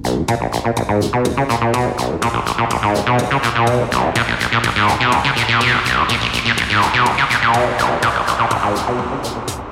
Thank you.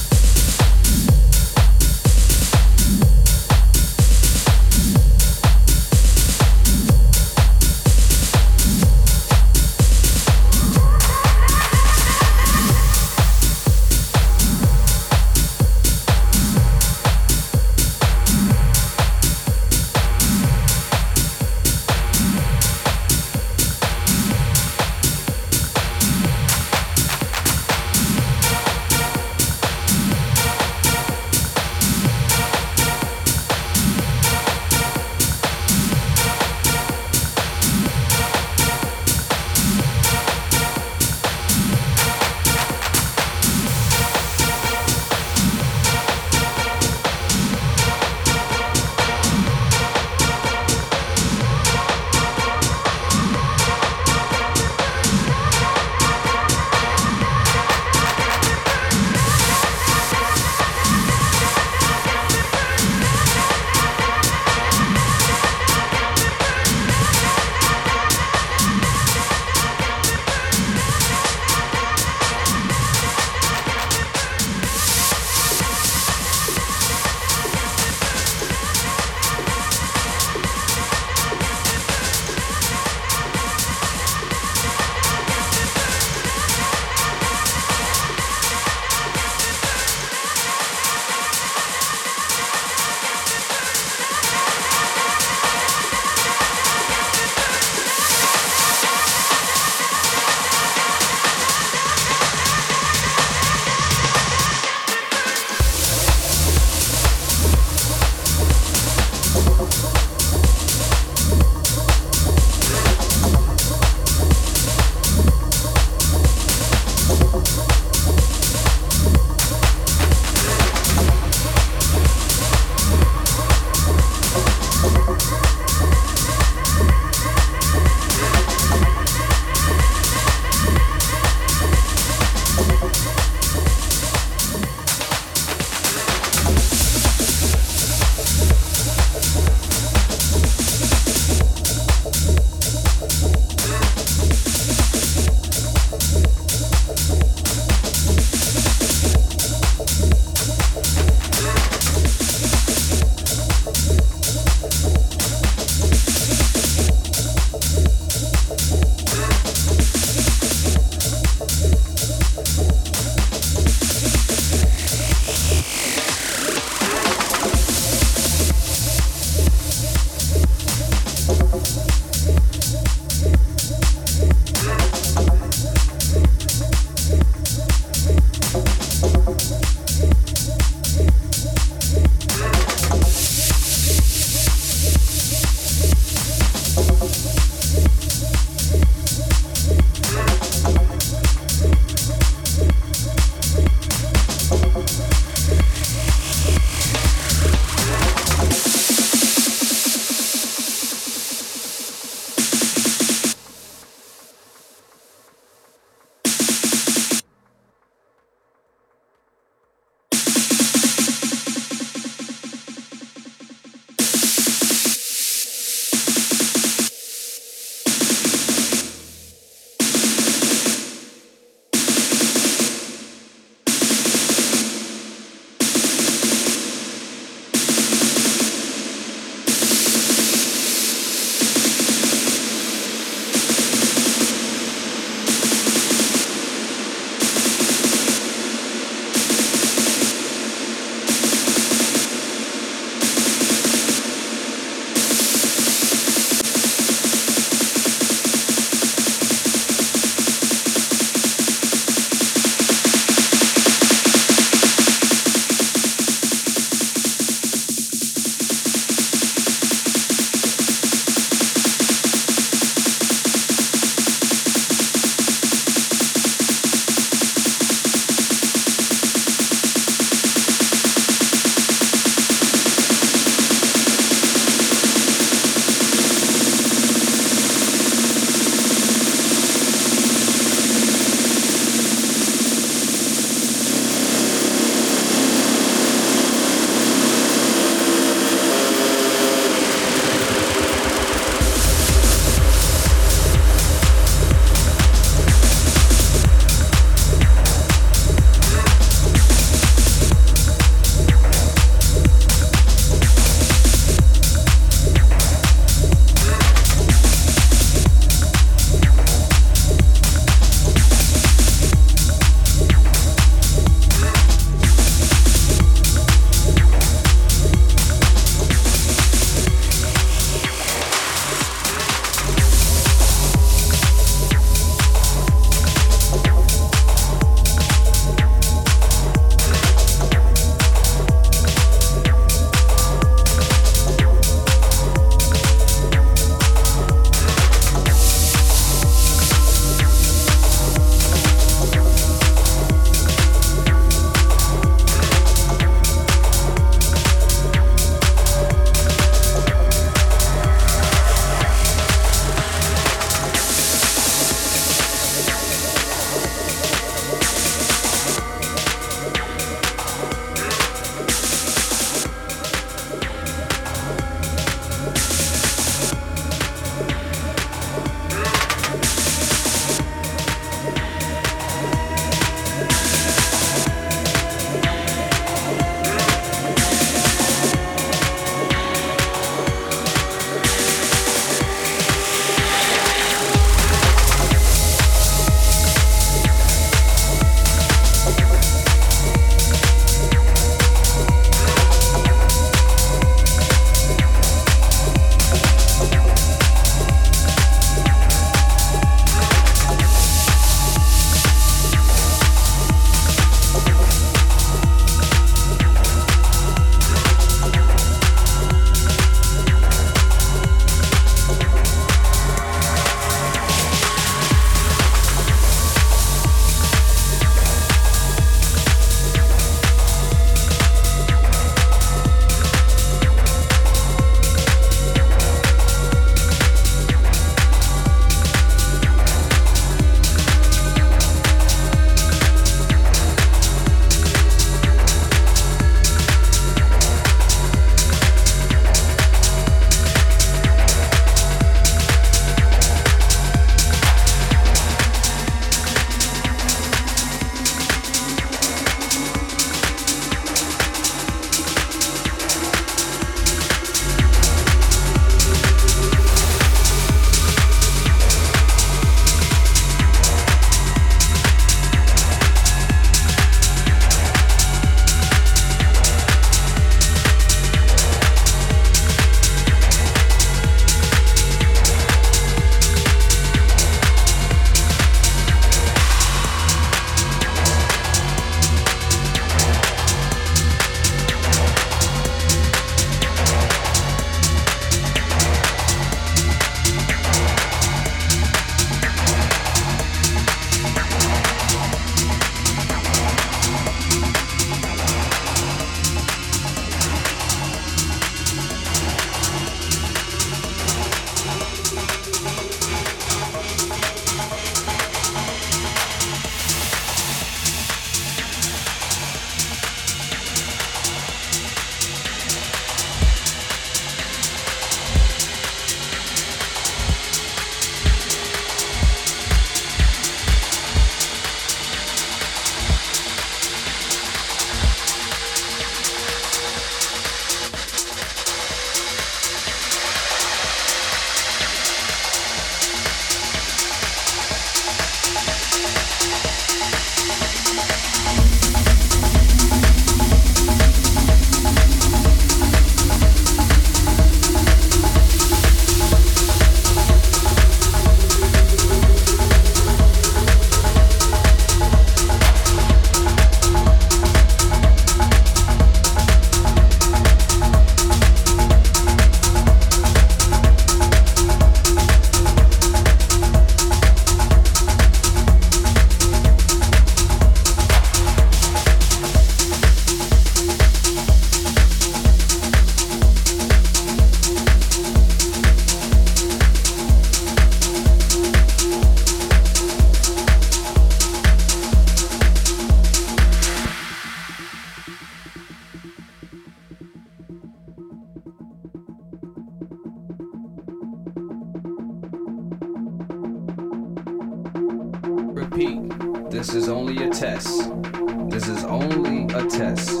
This is only a test.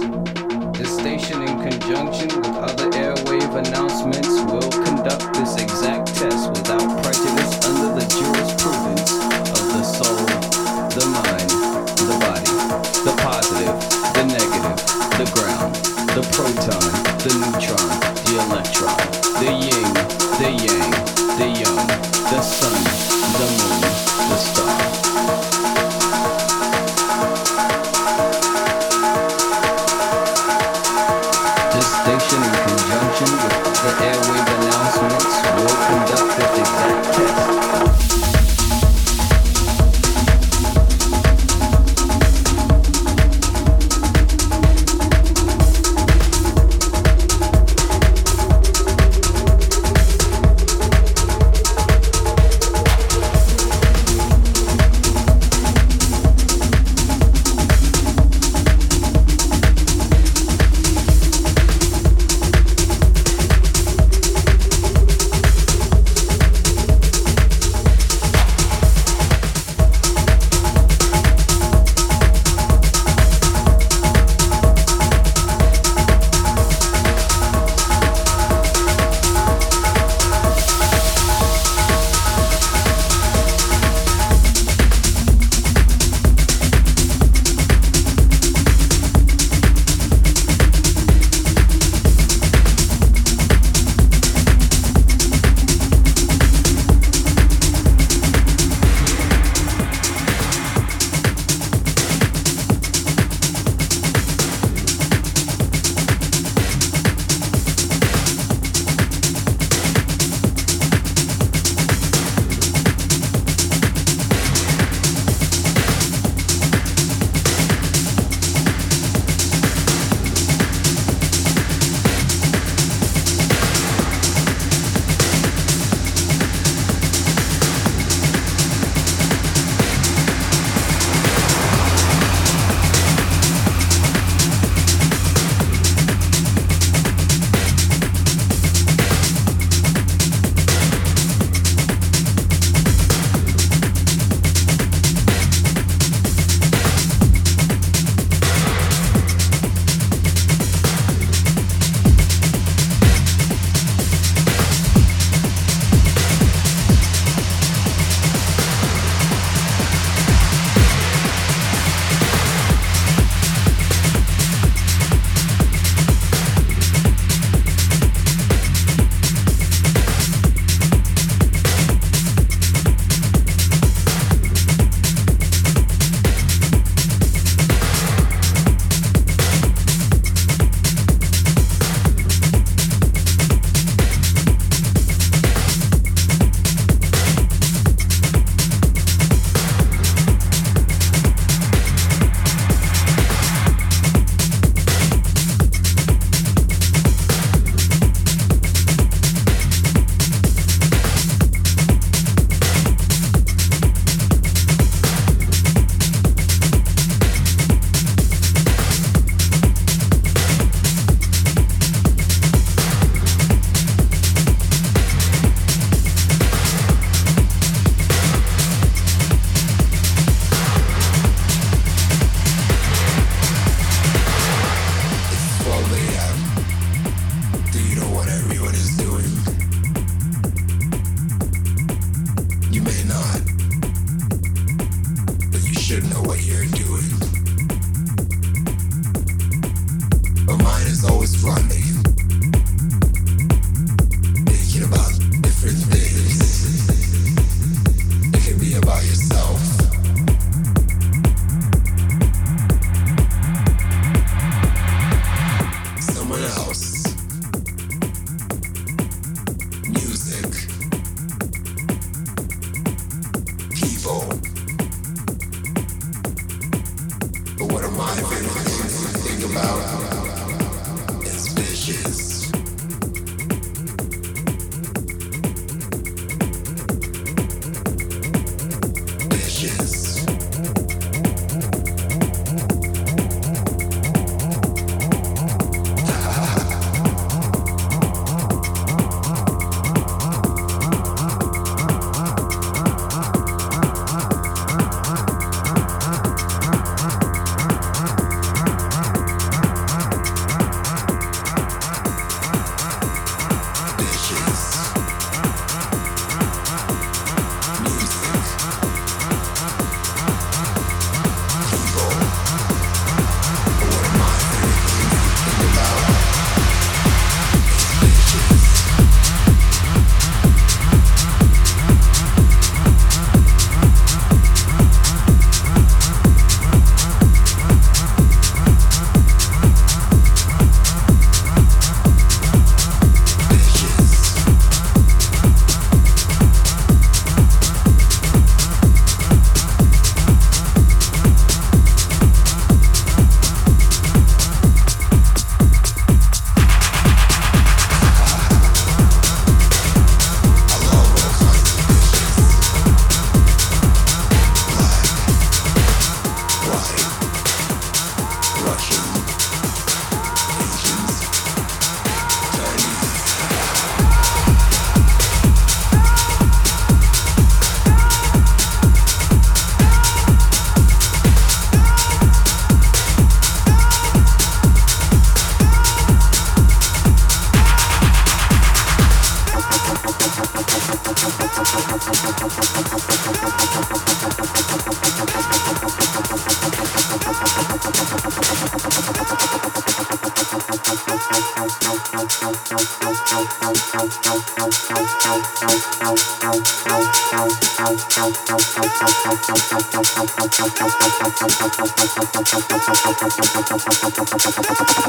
This station, in conjunction Thank you.